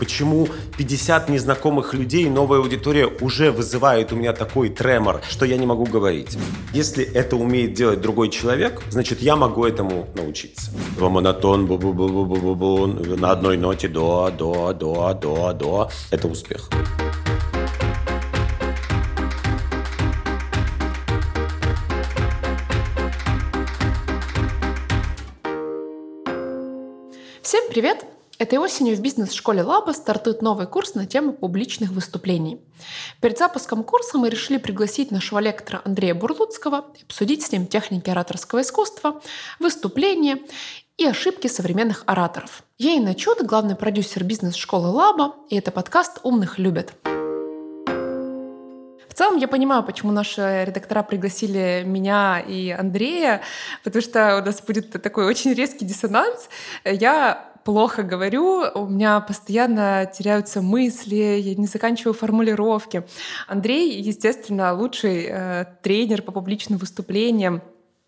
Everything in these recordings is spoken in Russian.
Почему 50 незнакомых людей, новая аудитория уже вызывает у меня такой тремор, что я не могу говорить. Если это умеет делать другой человек, значит, я могу этому научиться. Монотон, бу бу бу бу бу бу бу на одной ноте до, до, до, до, до. Это успех. Всем привет! Этой осенью в бизнес-школе Лаба стартует новый курс на тему публичных выступлений. Перед запуском курса мы решили пригласить нашего лектора Андрея Бурлуцкого и обсудить с ним техники ораторского искусства, выступления и ошибки современных ораторов. Я Инна Чуд, главный продюсер бизнес-школы Лаба, и это подкаст «Умных любят». В целом я понимаю, почему наши редактора пригласили меня и Андрея, потому что у нас будет такой очень резкий диссонанс. Я плохо говорю, у меня постоянно теряются мысли, я не заканчиваю формулировки. Андрей, естественно, лучший э, тренер по публичным выступлениям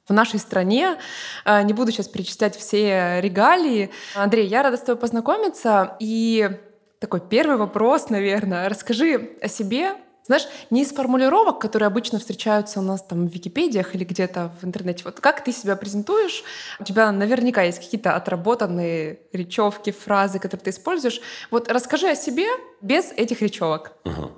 в нашей стране. Э, не буду сейчас перечислять все регалии. Андрей, я рада с тобой познакомиться. И такой первый вопрос, наверное. Расскажи о себе, знаешь, не из формулировок, которые обычно встречаются у нас там в Википедиях или где-то в интернете. Вот как ты себя презентуешь? У тебя наверняка есть какие-то отработанные речевки, фразы, которые ты используешь. Вот расскажи о себе без этих речевок. Угу.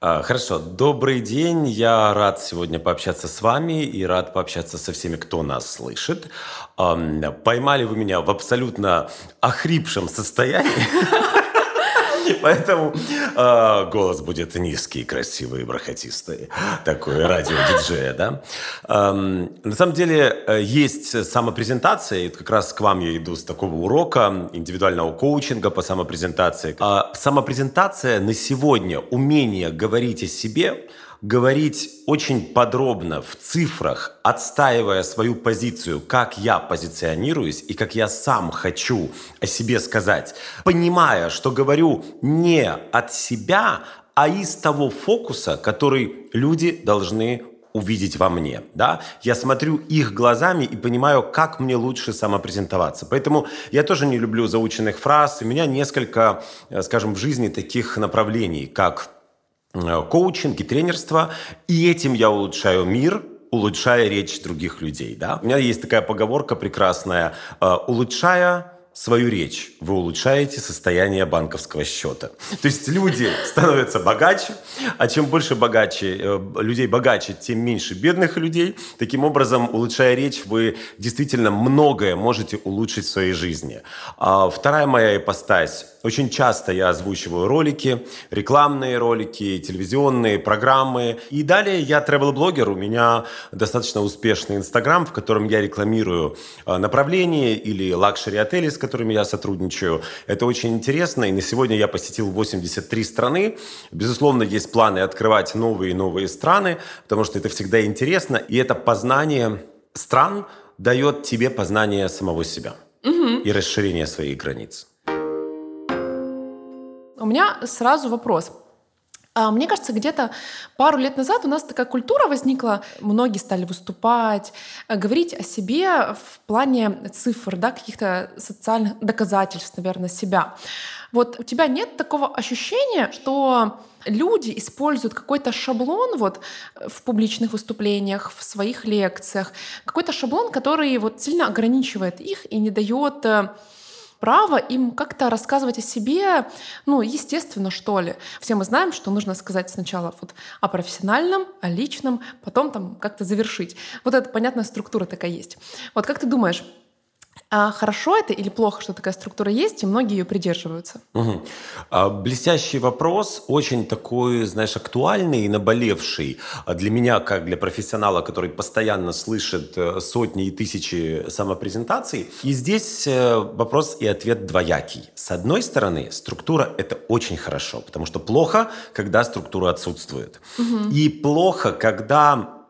Хорошо, добрый день. Я рад сегодня пообщаться с вами и рад пообщаться со всеми, кто нас слышит. Поймали вы меня в абсолютно охрипшем состоянии. Поэтому э, голос будет низкий, красивый, бархатистый. Такой радио-диджея, да. Эм, на самом деле э, есть самопрезентация, и как раз к вам я иду с такого урока индивидуального коучинга по самопрезентации. А самопрезентация на сегодня, умение говорить о себе – говорить очень подробно в цифрах, отстаивая свою позицию, как я позиционируюсь и как я сам хочу о себе сказать, понимая, что говорю не от себя, а из того фокуса, который люди должны увидеть во мне. Да? Я смотрю их глазами и понимаю, как мне лучше самопрезентоваться. Поэтому я тоже не люблю заученных фраз. У меня несколько, э, скажем, в жизни таких направлений, как коучинг и тренерство, и этим я улучшаю мир, улучшая речь других людей. Да? У меня есть такая поговорка прекрасная, э, улучшая свою речь, вы улучшаете состояние банковского счета. То есть люди становятся богаче, а чем больше богаче, э, людей богаче, тем меньше бедных людей. Таким образом, улучшая речь, вы действительно многое можете улучшить в своей жизни. А вторая моя ипостась. Очень часто я озвучиваю ролики, рекламные ролики, телевизионные программы. И далее я travel-блогер. У меня достаточно успешный Инстаграм, в котором я рекламирую э, направления или лакшери-отели, с которыми я сотрудничаю. Это очень интересно, и на сегодня я посетил 83 страны. Безусловно, есть планы открывать новые и новые страны, потому что это всегда интересно, и это познание стран дает тебе познание самого себя угу. и расширение своих границ. У меня сразу вопрос. А, мне кажется, где-то пару лет назад у нас такая культура возникла, многие стали выступать, э, говорить о себе в плане цифр, да, каких-то социальных доказательств, наверное, себя. Вот у тебя нет такого ощущения, что люди используют какой-то шаблон вот в публичных выступлениях, в своих лекциях, какой-то шаблон, который вот сильно ограничивает их и не дает э, право им как-то рассказывать о себе, ну, естественно, что ли. Все мы знаем, что нужно сказать сначала вот о профессиональном, о личном, потом там как-то завершить. Вот эта понятная структура такая есть. Вот как ты думаешь, а хорошо это или плохо, что такая структура есть, и многие ее придерживаются? Угу. А, блестящий вопрос, очень такой, знаешь, актуальный и наболевший для меня, как для профессионала, который постоянно слышит э, сотни и тысячи самопрезентаций. И здесь э, вопрос и ответ двоякий. С одной стороны, структура — это очень хорошо, потому что плохо, когда структура отсутствует. Угу. И плохо, когда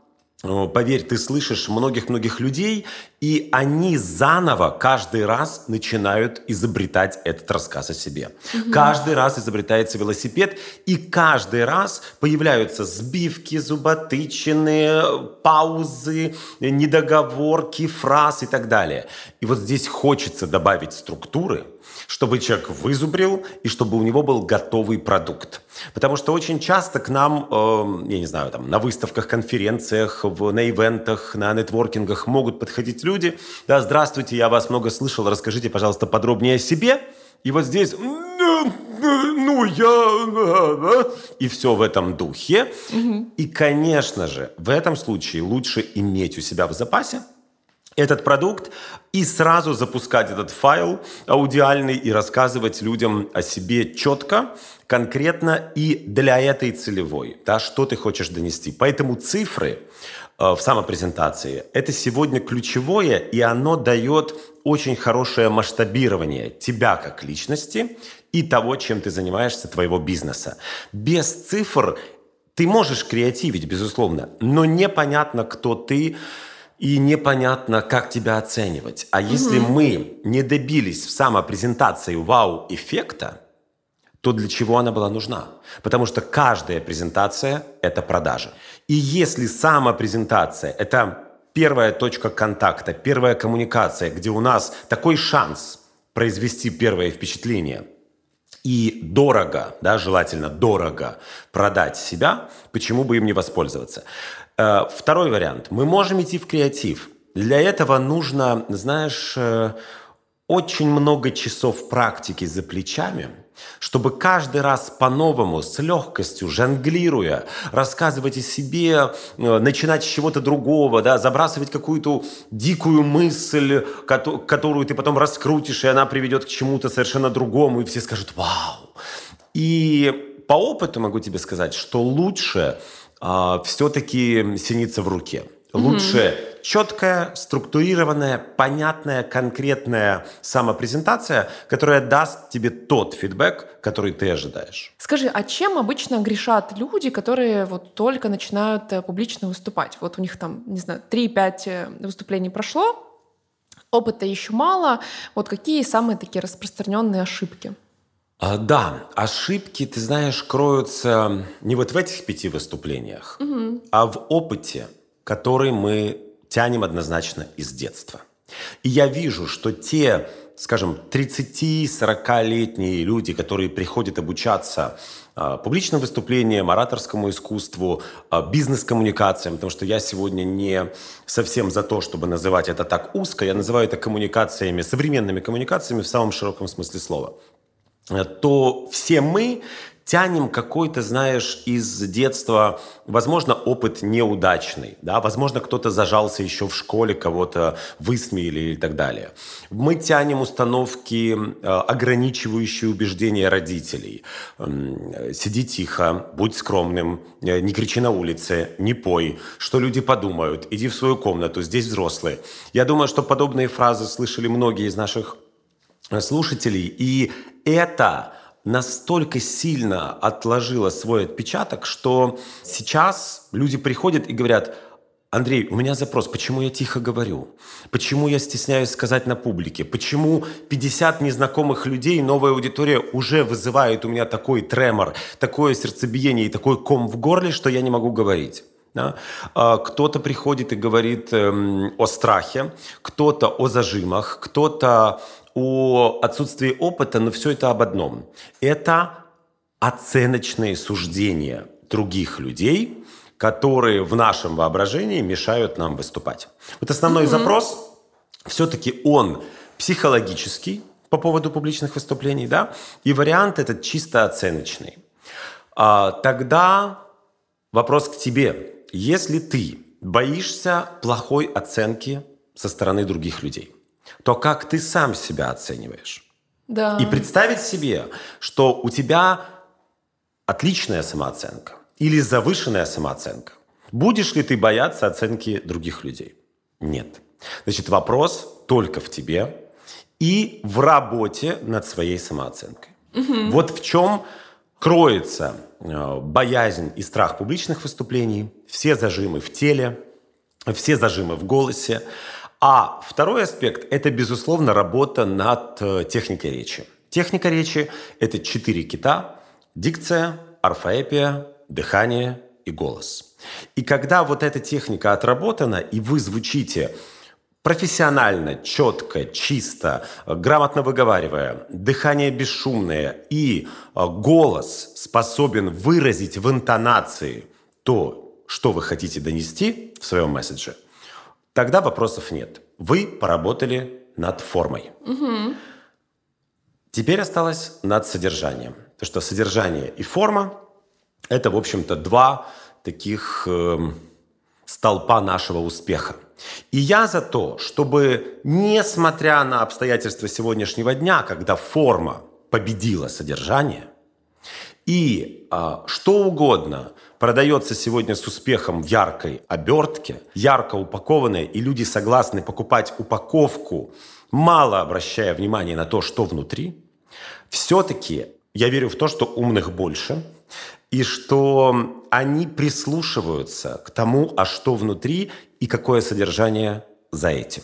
Поверь, ты слышишь многих-многих людей, И они заново каждый раз начинают изобретать этот рассказ о себе. Угу. Каждый раз изобретается велосипед, и каждый раз появляются сбивки, зуботычины, паузы, недоговорки, фраз и так далее. И вот здесь хочется добавить структуры, чтобы человек вызубрил и чтобы у него был готовый продукт. Потому что очень часто к нам, э, я не знаю, там, на выставках, конференциях, в, на ивентах, на нетворкингах могут подходить люди. Да, здравствуйте, я вас много слышал, расскажите, пожалуйста, подробнее о себе. И вот здесь, ну, я... И все в этом духе. Угу. И, конечно же, в этом случае лучше иметь у себя в запасе этот продукт и сразу запускать этот файл аудиальный и рассказывать людям о себе четко, конкретно и для этой целевой, да, что ты хочешь донести. Поэтому цифры в самопрезентации – это сегодня ключевое, и оно дает очень хорошее масштабирование тебя как личности и того, чем ты занимаешься, твоего бизнеса. Без цифр ты можешь креативить, безусловно, но непонятно, кто ты, и непонятно, как тебя оценивать. А если угу. мы не добились в самопрезентации вау-эффекта, то для чего она была нужна? Потому что каждая презентация – это продажа. И если самопрезентация – это первая точка контакта, первая коммуникация, где у нас такой шанс произвести первое впечатление и дорого, да, желательно дорого продать себя, почему бы им не воспользоваться? Э, второй вариант. Мы можем идти в креатив. Для этого нужно, знаешь, э, очень много часов практики за плечами, чтобы каждый раз по-новому, с легкостью, жонглируя, рассказывать о себе, э, начинать с чего-то другого, да, забрасывать какую-то дикую мысль, которую ты потом раскрутишь, и она приведет к чему-то совершенно другому, и все скажут «Вау!». И по опыту могу тебе сказать, что лучше а, все-таки синица в руке. Лучше угу. четкая, структурированная, понятная, конкретная самопрезентация, которая даст тебе тот фидбэк, который ты ожидаешь. Скажи, а чем обычно грешат люди, которые вот только начинают э, публично выступать? Вот у них там, не знаю, 3-5 э, выступлений прошло, опыта еще мало. Вот какие самые такие распространенные ошибки? А, да, ошибки, ты знаешь, кроются не вот в этих пяти выступлениях, угу. а в опыте, который мы тянем однозначно из детства. И я вижу, что те, скажем, 30-40-летние люди, которые приходят обучаться а, публичным выступлениям, ораторскому искусству, а, бизнес-коммуникациям, потому что я сегодня не совсем за то, чтобы называть это так узко, я называю это коммуникациями, современными коммуникациями в самом широком смысле слова то все мы тянем какой-то, знаешь, из детства, возможно, опыт неудачный, да, возможно, кто-то зажался еще в школе, кого-то высмеяли и так далее. Мы тянем установки, э, ограничивающие убеждения родителей. Сиди тихо, будь скромным, э, не кричи на улице, не пой, что люди подумают, иди в свою комнату, здесь взрослые. Я думаю, что подобные фразы слышали многие из наших э, слушателей, и это настолько сильно отложило свой отпечаток, что сейчас люди приходят и говорят, Андрей, у меня запрос, почему я тихо говорю? Почему я стесняюсь сказать на публике? Почему 50 незнакомых людей, новая аудитория уже вызывает у меня такой тремор, такое сердцебиение и такой ком в горле, что я не могу говорить? Да? А, кто-то приходит и говорит эм, о страхе, кто-то о зажимах, кто-то о отсутствии опыта, но все это об одном. Это оценочные суждения других людей, которые в нашем воображении мешают нам выступать. Вот основной mm-hmm. запрос все-таки он психологический по поводу публичных выступлений, да, и вариант этот чисто оценочный. А, тогда вопрос к тебе. Если ты боишься плохой оценки со стороны других людей – то как ты сам себя оцениваешь. Да. И представить себе, что у тебя отличная самооценка или завышенная самооценка. Будешь ли ты бояться оценки других людей? Нет. Значит, вопрос только в тебе и в работе над своей самооценкой. Угу. Вот в чем кроется э, боязнь и страх публичных выступлений, все зажимы в теле, все зажимы в голосе, А второй аспект – это, безусловно, работа над э, техникой речи. Техника речи – это четыре кита – дикция, орфоэпия, дыхание и голос. И когда вот эта техника отработана, и вы звучите профессионально, четко, чисто, грамотно выговаривая, дыхание бесшумное и э, голос способен выразить в интонации то, что вы хотите донести в своем месседже, тогда вопросов нет. Вы поработали над формой. Угу. Теперь осталось над содержанием. То, что содержание и форма – это, в общем-то, два таких э, столпа нашего успеха. И я за то, чтобы, несмотря на обстоятельства сегодняшнего дня, когда форма победила содержание, и а, что угодно продается сегодня с успехом в яркой обертке, ярко упакованное, и люди согласны покупать упаковку, мало обращая внимания на то, что внутри, все-таки я верю в то, что умных больше, и что они прислушиваются к тому, а что внутри и какое содержание за этим.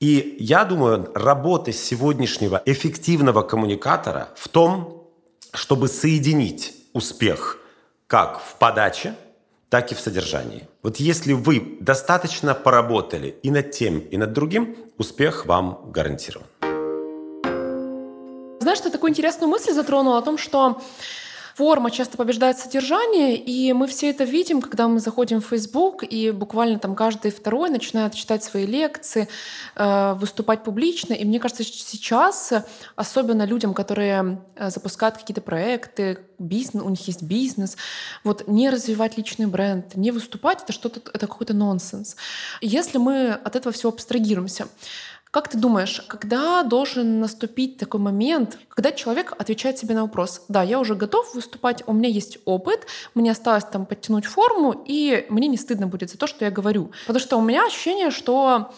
И я думаю, работа сегодняшнего эффективного коммуникатора в том, чтобы соединить успех как в подаче, так и в содержании. Вот если вы достаточно поработали и над тем, и над другим, успех вам гарантирован. Знаешь, ты такую интересную мысль затронул о том, что форма часто побеждает содержание, и мы все это видим, когда мы заходим в Facebook, и буквально там каждый второй начинает читать свои лекции, э, выступать публично. И мне кажется, сейчас, особенно людям, которые э, запускают какие-то проекты, бизнес, у них есть бизнес, вот не развивать личный бренд, не выступать, это что-то, это какой-то нонсенс. Если мы от этого всего абстрагируемся, как ты думаешь, когда должен наступить такой момент, когда человек отвечает себе на вопрос, да, я уже готов выступать, у меня есть опыт, мне осталось там подтянуть форму, и мне не стыдно будет за то, что я говорю. Потому что у меня ощущение, что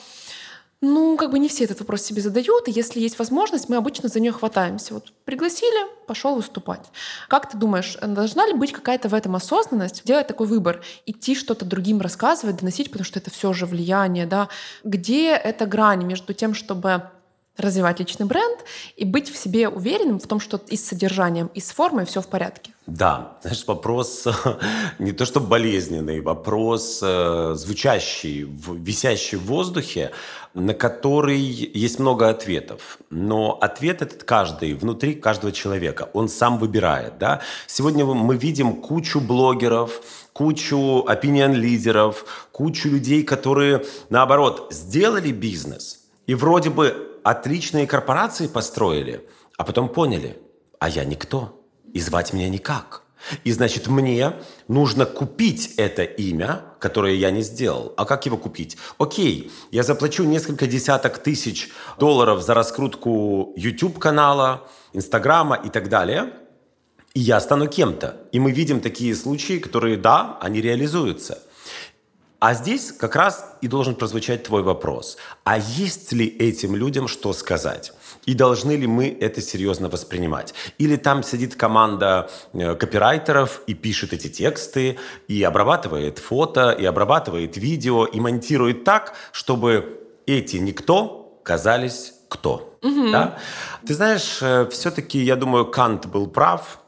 ну, как бы не все этот вопрос себе задают, и если есть возможность, мы обычно за нее хватаемся. Вот пригласили, пошел выступать. Как ты думаешь, должна ли быть какая-то в этом осознанность, делать такой выбор, идти что-то другим рассказывать, доносить, потому что это все же влияние, да? Где эта грань между тем, чтобы развивать личный бренд и быть в себе уверенным в том, что и с содержанием, и с формой все в порядке. Да, знаешь, вопрос не то что болезненный, вопрос э, звучащий, висящий в воздухе, на который есть много ответов. Но ответ этот каждый, внутри каждого человека, он сам выбирает. Да? Сегодня мы видим кучу блогеров, кучу опинион-лидеров, кучу людей, которые, наоборот, сделали бизнес, и вроде бы отличные корпорации построили, а потом поняли, а я никто, и звать меня никак. И значит, мне нужно купить это имя, которое я не сделал. А как его купить? Окей, я заплачу несколько десяток тысяч долларов за раскрутку YouTube-канала, Инстаграма и так далее, и я стану кем-то. И мы видим такие случаи, которые, да, они реализуются. А здесь как раз и должен прозвучать твой вопрос. А есть ли этим людям что сказать? И должны ли мы это серьезно воспринимать? Или там сидит команда э, копирайтеров и пишет эти тексты, и обрабатывает фото, и обрабатывает видео, и монтирует так, чтобы эти никто казались кто. Угу. Да? Ты знаешь, э, все-таки, я думаю, Кант был прав,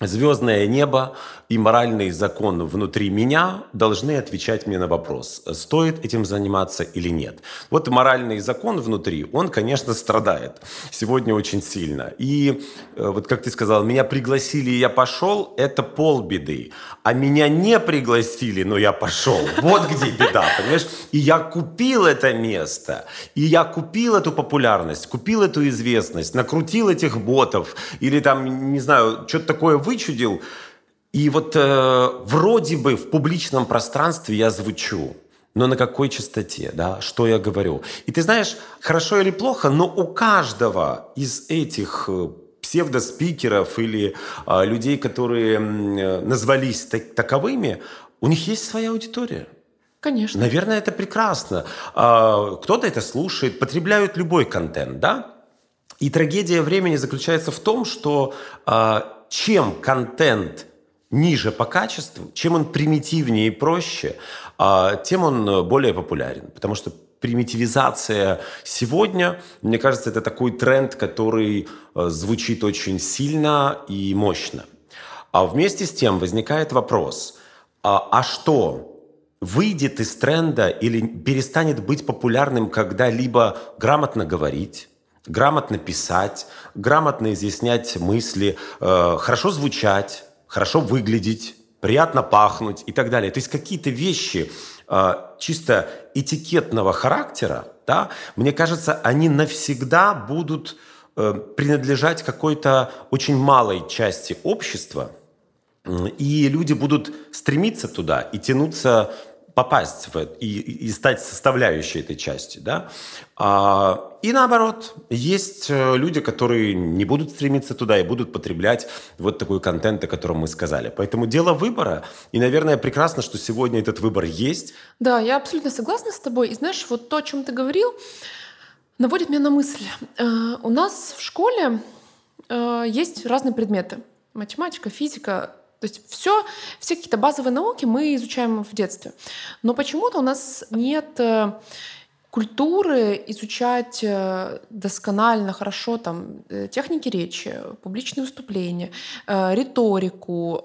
звездное небо и моральный закон внутри меня должны отвечать мне на вопрос, стоит этим заниматься или нет. Вот моральный закон внутри, он, конечно, страдает сегодня очень сильно. И э, вот как ты сказал, меня пригласили, и я пошел, это полбеды. А меня не пригласили, но я пошел. Вот где беда, понимаешь? И я купил это место, и я купил эту популярность, купил эту известность, накрутил этих ботов, или там, не знаю, что-то такое вычудил, и вот э, вроде бы в публичном пространстве я звучу, но на какой частоте, да, что я говорю. И ты знаешь, хорошо или плохо, но у каждого из этих э, псевдоспикеров или э, людей, которые э, назвались так, таковыми, у них есть своя аудитория. Конечно. Наверное, это прекрасно. Э, кто-то это слушает, потребляют любой контент, да? И трагедия времени заключается в том, что э, чем контент ниже по качеству, чем он примитивнее и проще, а, тем он более популярен. Потому что примитивизация сегодня, мне кажется, это такой тренд, который э, звучит очень сильно и мощно. А вместе с тем возникает вопрос, а, а что выйдет из тренда или перестанет быть популярным, когда либо грамотно говорить, грамотно писать, грамотно изъяснять мысли, э, хорошо звучать, хорошо выглядеть, приятно пахнуть и так далее. То есть какие-то вещи э, чисто этикетного характера, да, мне кажется, они навсегда будут э, принадлежать какой-то очень малой части общества, и люди будут стремиться туда и тянуться попасть в это и, и стать составляющей этой части, да. А, и наоборот, есть э, люди, которые не будут стремиться туда и будут потреблять вот такой контент, о котором мы сказали. Поэтому дело выбора, и, наверное, прекрасно, что сегодня этот выбор есть. Да, я абсолютно согласна с тобой. И знаешь, вот то, о чем ты говорил, наводит меня на мысль. Э, у нас в школе э, есть разные предметы. Математика, физика, то есть все, все какие-то базовые науки мы изучаем в детстве. Но почему-то у нас нет э, культуры изучать э, досконально, хорошо там э, техники речи, публичные выступления, риторику,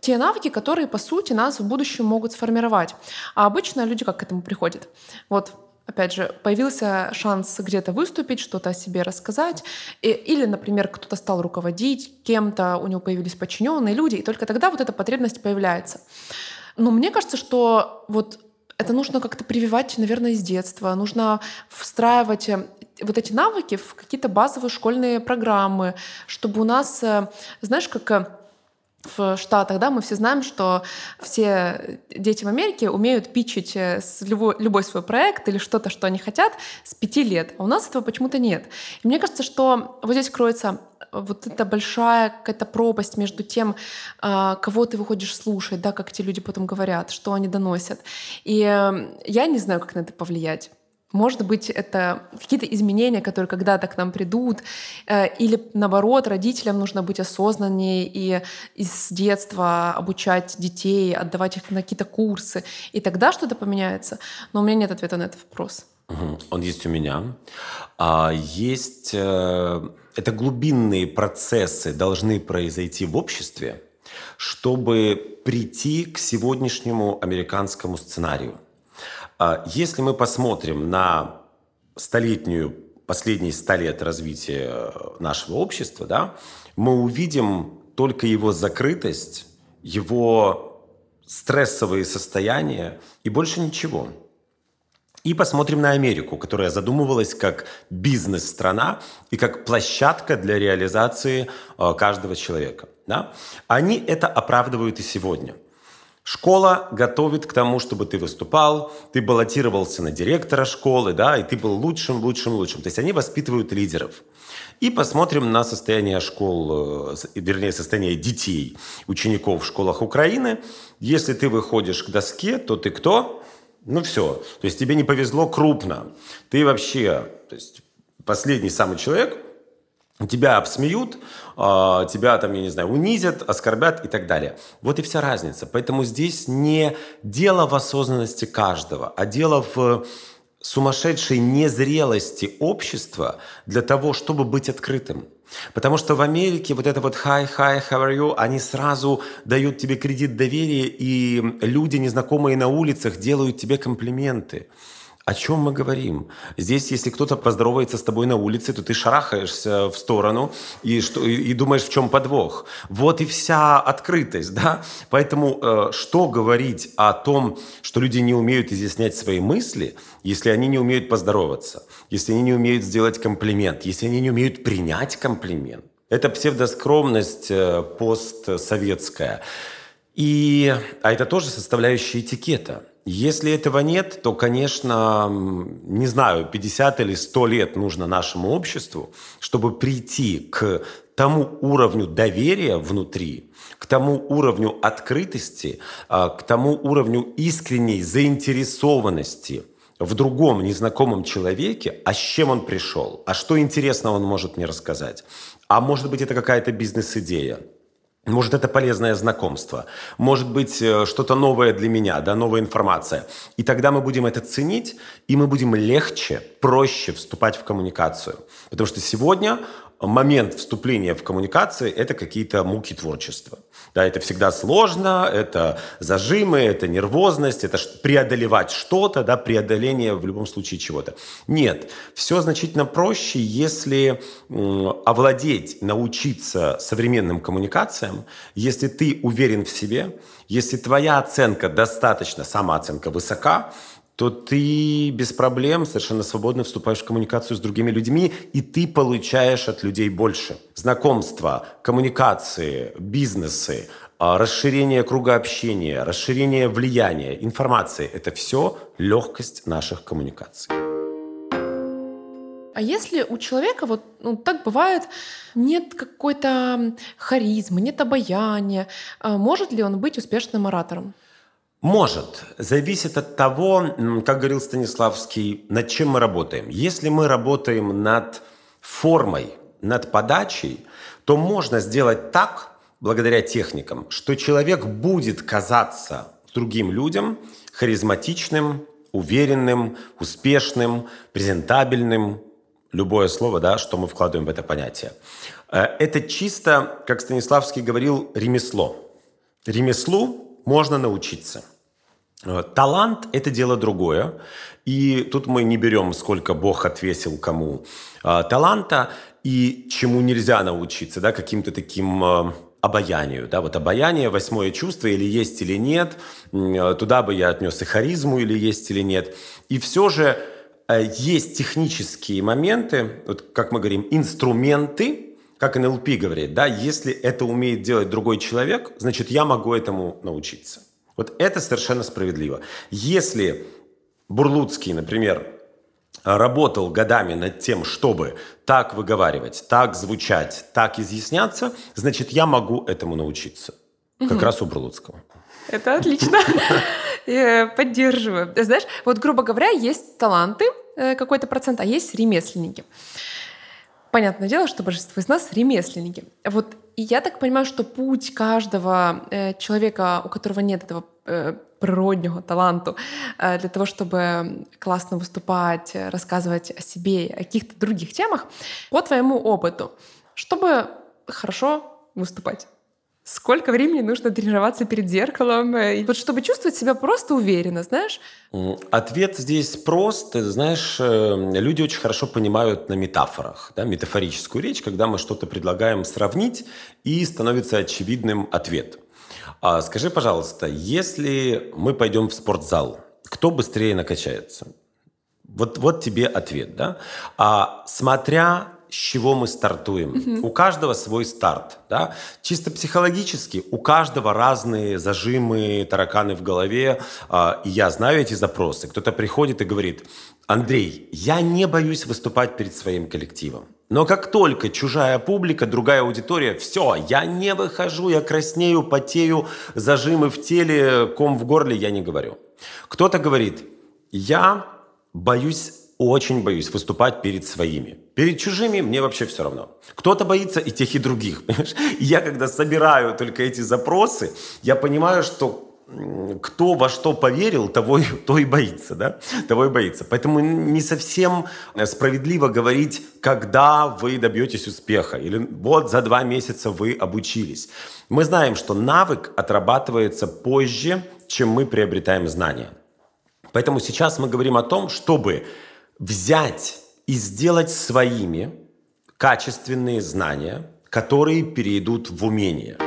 те навыки, которые, по сути, нас в будущем могут сформировать. А обычно люди как к этому приходят? Вот опять же, появился шанс где-то выступить, что-то о себе рассказать, и, или, например, кто-то стал руководить кем-то, у него появились подчиненные люди, и только тогда вот эта потребность появляется. Но мне кажется, что вот это нужно как-то прививать, наверное, из детства. Нужно встраивать э, вот эти навыки в какие-то базовые школьные программы, чтобы у нас, э, знаешь, как э, в Штатах, да, мы все знаем, что все дети в Америке умеют пичить э, любой, любой свой проект или что-то, что они хотят, с пяти лет. А у нас этого почему-то нет. И мне кажется, что вот здесь кроется вот эта большая какая-то пропасть между тем, а, кого ты выходишь слушать, да, как эти люди потом говорят, что они доносят. И э, я не знаю, как на это повлиять. Может быть, это какие-то изменения, которые когда-то к нам придут, э, или наоборот, родителям нужно быть осознаннее и с детства обучать детей, отдавать их на какие-то курсы, и тогда что-то поменяется. Но у меня нет ответа на этот вопрос. Он есть у меня. А есть э, это глубинные процессы должны произойти в обществе, чтобы прийти к сегодняшнему американскому сценарию. А если мы посмотрим на столетнюю, последние ста лет развития э, нашего общества, да, мы увидим только его закрытость, его стрессовые состояния и больше ничего. И посмотрим на Америку, которая задумывалась как бизнес-страна и как площадка для реализации э, каждого человека. Да? Они это оправдывают и сегодня – Школа готовит к тому, чтобы ты выступал, ты баллотировался на директора школы, да, и ты был лучшим, лучшим, лучшим. То есть они воспитывают лидеров. И посмотрим на состояние школ, э, вернее, состояние детей, учеников в школах Украины. Если ты выходишь к доске, то ты кто? Ну все. То есть тебе не повезло крупно. Ты вообще, то есть последний самый человек, тебя обсмеют, а, тебя там, я не знаю, унизят, оскорбят и так далее. Вот и вся разница. Поэтому здесь не дело в осознанности каждого, а дело в сумасшедшей незрелости общества для того, чтобы быть открытым. Потому что в Америке вот это вот «hi, hi, how are you», они сразу дают тебе кредит доверия, и люди, незнакомые на улицах, делают тебе комплименты. О чем мы говорим? Здесь, если кто-то поздоровается с тобой на улице, то ты шарахаешься в сторону и, что, и, думаешь, в чем подвох. Вот и вся открытость, да? Поэтому э, что говорить о том, что люди не умеют изъяснять свои мысли, если они не умеют поздороваться, если они не умеют сделать комплимент, если они не умеют принять комплимент? Это псевдоскромность э, постсоветская. И, а это тоже составляющая этикета – если этого нет, то, конечно, не знаю, 50 или 100 лет нужно нашему обществу, чтобы прийти к тому уровню доверия внутри, к тому уровню открытости, а, к тому уровню искренней заинтересованности в другом незнакомом человеке, а с чем он пришел, а что интересного он может мне рассказать. А может быть, это какая-то бизнес-идея, Может, это полезное знакомство. Может быть, э, что-то новое для меня, да, новая информация. И тогда мы будем это ценить, и мы будем легче, проще вступать в коммуникацию. Потому что сегодня момент вступления в коммуникации – это какие-то муки творчества. Да, это всегда сложно, это зажимы, это нервозность, это преодолевать что-то, да, преодоление в любом случае чего-то. Нет, все значительно проще, если овладеть, научиться современным коммуникациям, если ты уверен в себе, если твоя оценка достаточно, самооценка высока, то ты без проблем совершенно свободно вступаешь в коммуникацию с другими людьми, и ты получаешь от людей больше. Знакомства, коммуникации, бизнесы, а, расширение круга общения, расширение влияния, информации – это все легкость наших коммуникаций. А если у человека, вот ну, так бывает, нет какой-то харизмы, нет обаяния, а может ли он быть успешным оратором? Может. Зависит от того, как говорил Станиславский, над чем мы работаем. Если мы работаем над формой, над подачей, то можно сделать так, благодаря техникам, что человек будет казаться другим людям харизматичным, уверенным, успешным, презентабельным. Любое слово, да, что мы вкладываем в это понятие. Э, это чисто, как Станиславский говорил, ремесло. Ремеслу можно научиться – Э, талант – это дело другое. И тут мы не берем, сколько Бог отвесил кому э, таланта и чему нельзя научиться, да, каким-то таким э, обаянию. Да, вот обаяние, восьмое чувство, или есть, или нет. Туда бы я отнес и харизму, или есть, или нет. И все же есть технические моменты, вот как мы говорим, инструменты, как НЛП говорит, да, если это умеет делать другой человек, значит, я могу этому научиться. Вот это совершенно справедливо. Если Бурлуцкий, например, работал годами над тем, чтобы так выговаривать, так звучать, так изъясняться, значит, я могу этому научиться. Как угу. раз у Бурлуцкого. Это отлично. Поддерживаю. Знаешь, вот, грубо говоря, есть таланты, э, какой-то процент, а есть ремесленники. Понятное дело, что большинство из нас ремесленники. Вот и я так понимаю, что путь каждого э, человека, у которого нет этого э, природнего таланту, э, для того, чтобы классно выступать, рассказывать о себе, о каких-то других темах, по твоему опыту, чтобы хорошо выступать. Сколько времени нужно тренироваться перед зеркалом, и вот чтобы чувствовать себя просто уверенно, знаешь? Ответ здесь прост. Знаешь, э, люди очень хорошо понимают на метафорах, да, метафорическую речь, когда мы что-то предлагаем сравнить, и становится очевидным ответ. А скажи, пожалуйста, если мы пойдем в спортзал, кто быстрее накачается? Вот, вот тебе ответ, да? А смотря с чего мы стартуем. Угу. У каждого свой старт. Да? Чисто психологически у каждого разные зажимы, тараканы в голове. А, и я знаю эти запросы. Кто-то приходит и говорит, Андрей, я не боюсь выступать перед своим коллективом. Но как только чужая публика, другая аудитория, все, я не выхожу, я краснею, потею, зажимы в теле, ком в горле, я не говорю. Кто-то говорит, я боюсь очень боюсь выступать перед своими. Перед чужими мне вообще все равно. Кто-то боится и тех, и других. Понимаешь? И я когда собираю только эти запросы, я понимаю, что кто во что поверил, того, то и боится, да? Того и боится. Поэтому не совсем э, справедливо говорить, когда вы добьетесь успеха, или вот за два месяца вы обучились. Мы знаем, что навык отрабатывается позже, чем мы приобретаем знания. Поэтому сейчас мы говорим о том, чтобы взять и сделать своими качественные знания, которые перейдут в умения.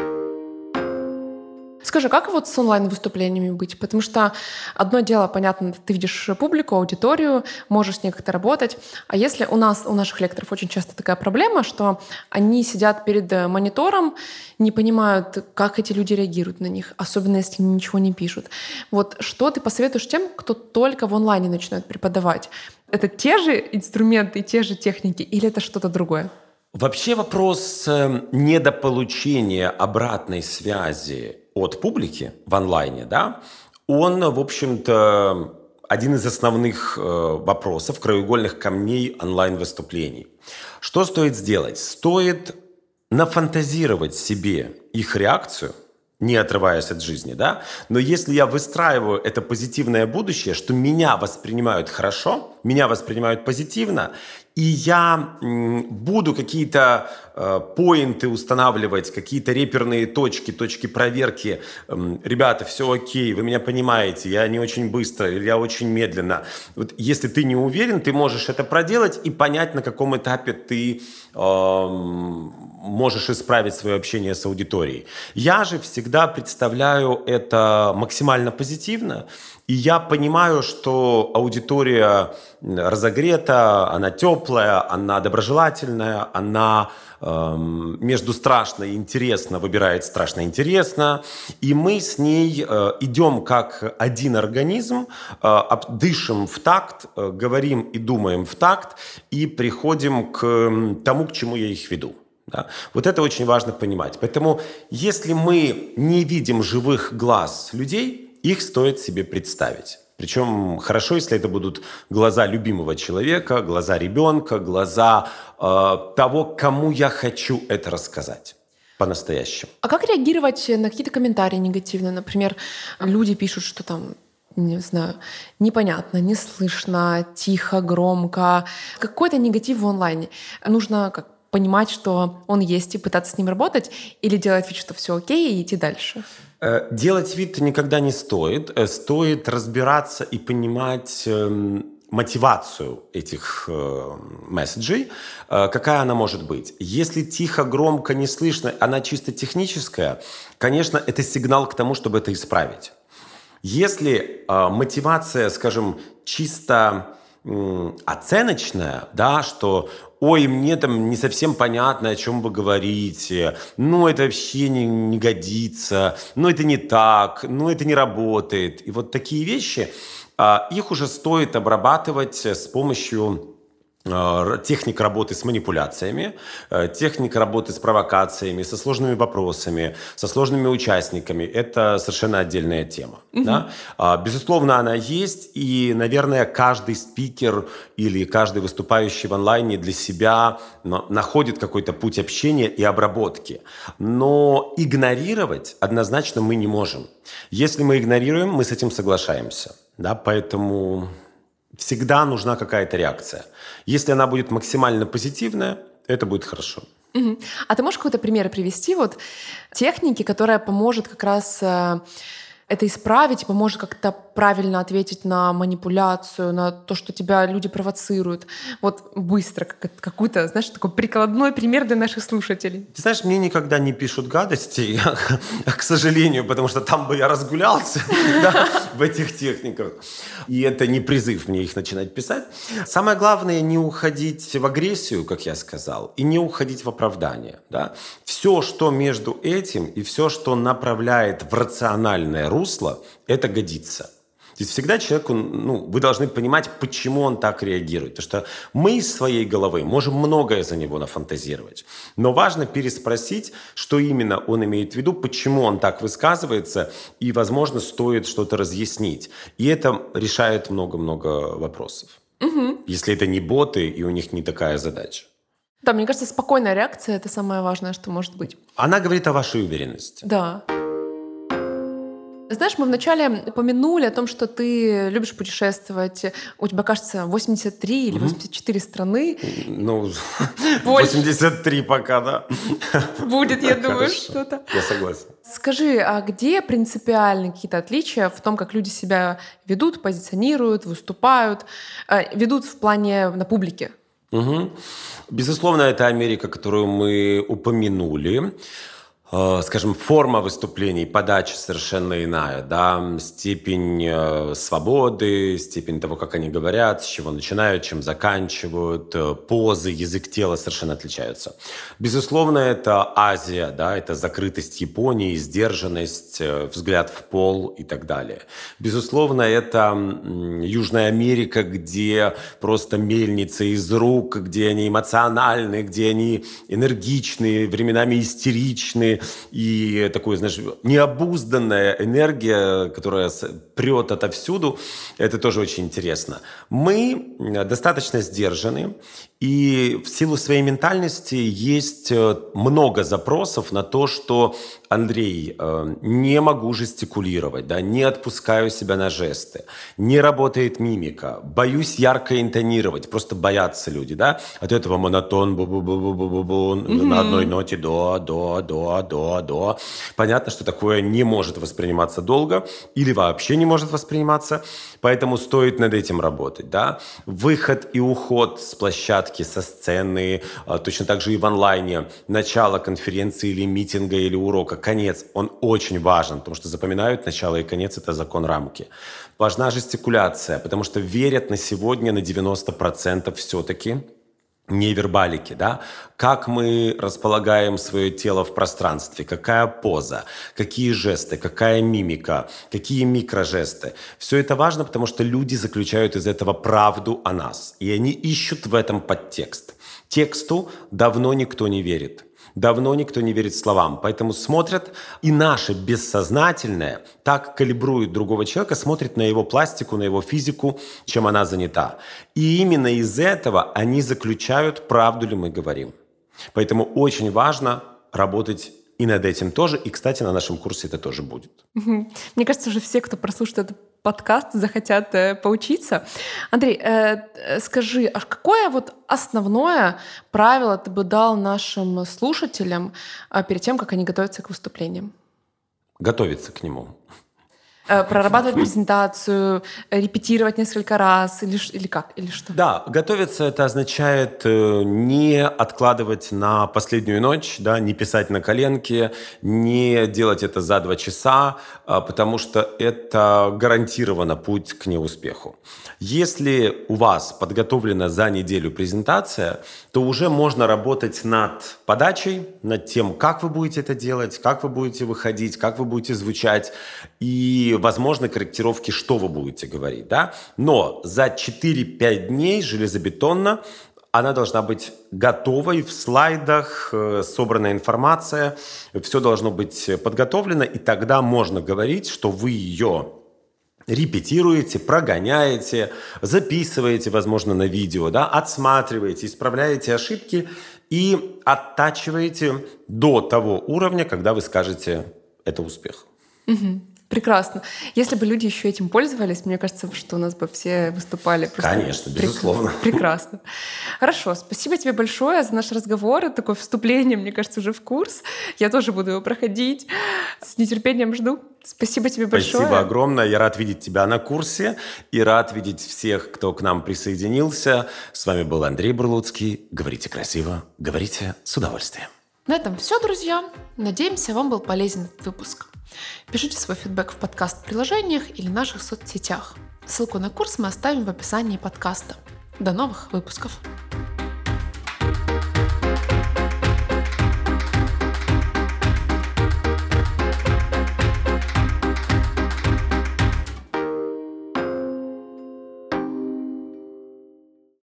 Скажи, как вот с онлайн-выступлениями быть? Потому что одно дело, понятно, ты видишь публику, аудиторию, можешь с ней как-то работать. А если у нас, у наших лекторов очень часто такая проблема, что они сидят перед э, монитором, не понимают, как эти люди реагируют на них, особенно если ничего не пишут. Вот что ты посоветуешь тем, кто только в онлайне начинает преподавать? Это те же инструменты те же техники или это что-то другое? Вообще вопрос э, недополучения обратной связи от публики в онлайне, да, он, в общем-то, один из основных э, вопросов, краеугольных камней онлайн-выступлений. Что стоит сделать? Стоит нафантазировать себе их реакцию – не отрываясь от жизни, да. Но если я выстраиваю это позитивное будущее, что меня воспринимают хорошо, меня воспринимают позитивно, и я буду какие-то э, поинты устанавливать, какие-то реперные точки, точки проверки. Э, ребята, все окей, вы меня понимаете, я не очень быстро я очень медленно. Вот если ты не уверен, ты можешь это проделать и понять, на каком этапе ты э, можешь исправить свое общение с аудиторией. Я же всегда представляю это максимально позитивно, и я понимаю, что аудитория разогрета, она теплая, она доброжелательная, она э, между страшно и интересно выбирает страшно интересно. И мы с ней э, идем как один организм, э, дышим в такт, э, говорим и думаем в такт, и приходим к тому, к чему я их веду. Да? Вот это очень важно понимать. Поэтому если мы не видим живых глаз людей, их стоит себе представить. Причем хорошо, если это будут глаза любимого человека, глаза ребенка, глаза э, того, кому я хочу это рассказать по-настоящему. А как реагировать на какие-то комментарии негативные? Например, люди пишут, что там не знаю, непонятно, не слышно, тихо, громко. Какой-то негатив в онлайне. Нужно как понимать, что он есть, и пытаться с ним работать, или делать вид, что все окей, и идти дальше? Э, делать вид никогда не стоит. Э, стоит разбираться и понимать эм, мотивацию этих э, месседжей, какая она может быть. Если тихо, громко, не слышно, она чисто техническая, конечно, это сигнал к тому, чтобы это исправить. Если мотивация, скажем, чисто оценочная, да, что ой, мне там не совсем понятно, о чем вы говорите, ну, это вообще не, не годится, ну, это не так, ну, это не работает. И вот такие вещи, а, их уже стоит обрабатывать с помощью техник работы с манипуляциями, э, техника работы с провокациями, со сложными вопросами, со сложными участниками. Это совершенно отдельная тема. Угу. Да? А, безусловно, она есть, и, наверное, каждый спикер или каждый выступающий в онлайне для себя находит какой-то путь общения и обработки. Но игнорировать однозначно мы не можем. Если мы игнорируем, мы с этим соглашаемся. Да? Поэтому всегда нужна какая-то реакция. Если она будет максимально позитивная, это будет хорошо. Угу. А ты можешь какой-то пример привести вот техники, которая поможет как раз э, это исправить, поможет как-то правильно ответить на манипуляцию, на то, что тебя люди провоцируют. Вот быстро, как, какой-то, знаешь, такой прикладной пример для наших слушателей. Ты знаешь, мне никогда не пишут гадости, к сожалению, потому что там бы я разгулялся в этих техниках. И это не призыв мне их начинать писать. Самое главное не уходить в агрессию, как я сказал, и не уходить в оправдание. Да? Все, что между этим и все, что направляет в рациональное русло, русло, это годится. То есть всегда человеку, ну, вы должны понимать, почему он так реагирует. Потому что мы из своей головы можем многое за него нафантазировать. Но важно переспросить, что именно он имеет в виду, почему он так высказывается, и, возможно, стоит что-то разъяснить. И это решает много-много вопросов. Угу. Если это не боты, и у них не такая задача. Да, мне кажется, спокойная реакция — это самое важное, что может быть. Она говорит о вашей уверенности. Да. Знаешь, мы вначале упомянули о том, что ты любишь путешествовать. У тебя, кажется, 83 или 84 mm-hmm. страны. Ну, Больше. 83 пока, да. Будет, я думаю, что-то. Я согласен. Скажи, а где принципиальные какие-то отличия в том, как люди себя ведут, позиционируют, выступают, э, ведут в плане на публике? Угу. Безусловно, это Америка, которую мы упомянули. Э, скажем, форма выступлений, подача совершенно иная, да, степень э, свободы, степень того, как они говорят, с чего начинают, чем заканчивают, э, позы, язык тела совершенно отличаются. Безусловно, это Азия, да, это закрытость Японии, сдержанность, взгляд в пол и так далее. Безусловно, это Южная Америка, где просто мельница из рук, где они эмоциональны, где они энергичные, временами истеричные, и такой, знаешь, необузданная энергия, которая прет отовсюду, это тоже очень интересно. Мы достаточно сдержаны, И в силу своей ментальности есть э, много запросов на то, что Андрей, э, не могу жестикулировать, да, не отпускаю себя на жесты, не работает мимика, боюсь ярко интонировать, просто боятся люди, да, от этого монотон, бу бу бу бу бу бу бу mm-hmm. на одной ноте до, до, до, до, до. Понятно, что такое не может восприниматься долго или вообще не может восприниматься, поэтому стоит над этим работать, да. Выход и уход с площадки, со сцены, а, точно так же и в онлайне, начало конференции или митинга или урока, конец, он очень важен, потому что запоминают начало и конец – это закон рамки. Важна жестикуляция, потому что верят на сегодня на 90% все-таки, невербалики, да, как мы располагаем свое тело в пространстве, какая поза, какие жесты, какая мимика, какие микрожесты. Все это важно, потому что люди заключают из этого правду о нас, и они ищут в этом подтекст. Тексту давно никто не верит. Давно никто не верит словам, поэтому смотрят, и наше бессознательное так калибрует другого человека, смотрит на его пластику, на его физику, чем она занята. И именно из этого они заключают, правду ли мы говорим. Поэтому очень важно работать и над этим тоже. И, кстати, на нашем курсе это тоже будет. Мне кажется, уже все, кто прослушает этот подкаст, захотят э, поучиться. Андрей, э, э, скажи, а какое вот основное правило ты бы дал нашим слушателям э, перед тем, как они готовятся к выступлениям? Готовиться к нему. Э, прорабатывать презентацию, репетировать несколько раз или, или как, или что? Да, готовиться это означает э, не откладывать на последнюю ночь, да, не писать на коленке, не делать это за два часа, а, потому что это гарантированно путь к неуспеху. Если у вас подготовлена за неделю презентация, то уже можно работать над подачей, над тем, как вы будете это делать, как вы будете выходить, как вы будете звучать. И возможны корректировки, что вы будете говорить, да. Но за 4-5 дней железобетонно она должна быть готовой в слайдах, э, собранная информация, все должно быть подготовлено, и тогда можно говорить, что вы ее репетируете, прогоняете, записываете, возможно, на видео, да, отсматриваете, исправляете ошибки и оттачиваете до того уровня, когда вы скажете «это успех». Угу. Прекрасно. Если бы люди еще этим пользовались, мне кажется, что у нас бы все выступали. Просто Конечно, безусловно. Прекрасно. Хорошо, спасибо тебе большое за наш разговор. Это такое вступление, мне кажется, уже в курс. Я тоже буду его проходить. С нетерпением жду. Спасибо тебе большое. Спасибо огромное. Я рад видеть тебя на курсе и рад видеть всех, кто к нам присоединился. С вами был Андрей Бурлуцкий. Говорите красиво, говорите с удовольствием. На этом все, друзья. Надеемся, вам был полезен этот выпуск. Пишите свой фидбэк в подкаст-приложениях или наших соцсетях. Ссылку на курс мы оставим в описании подкаста. До новых выпусков!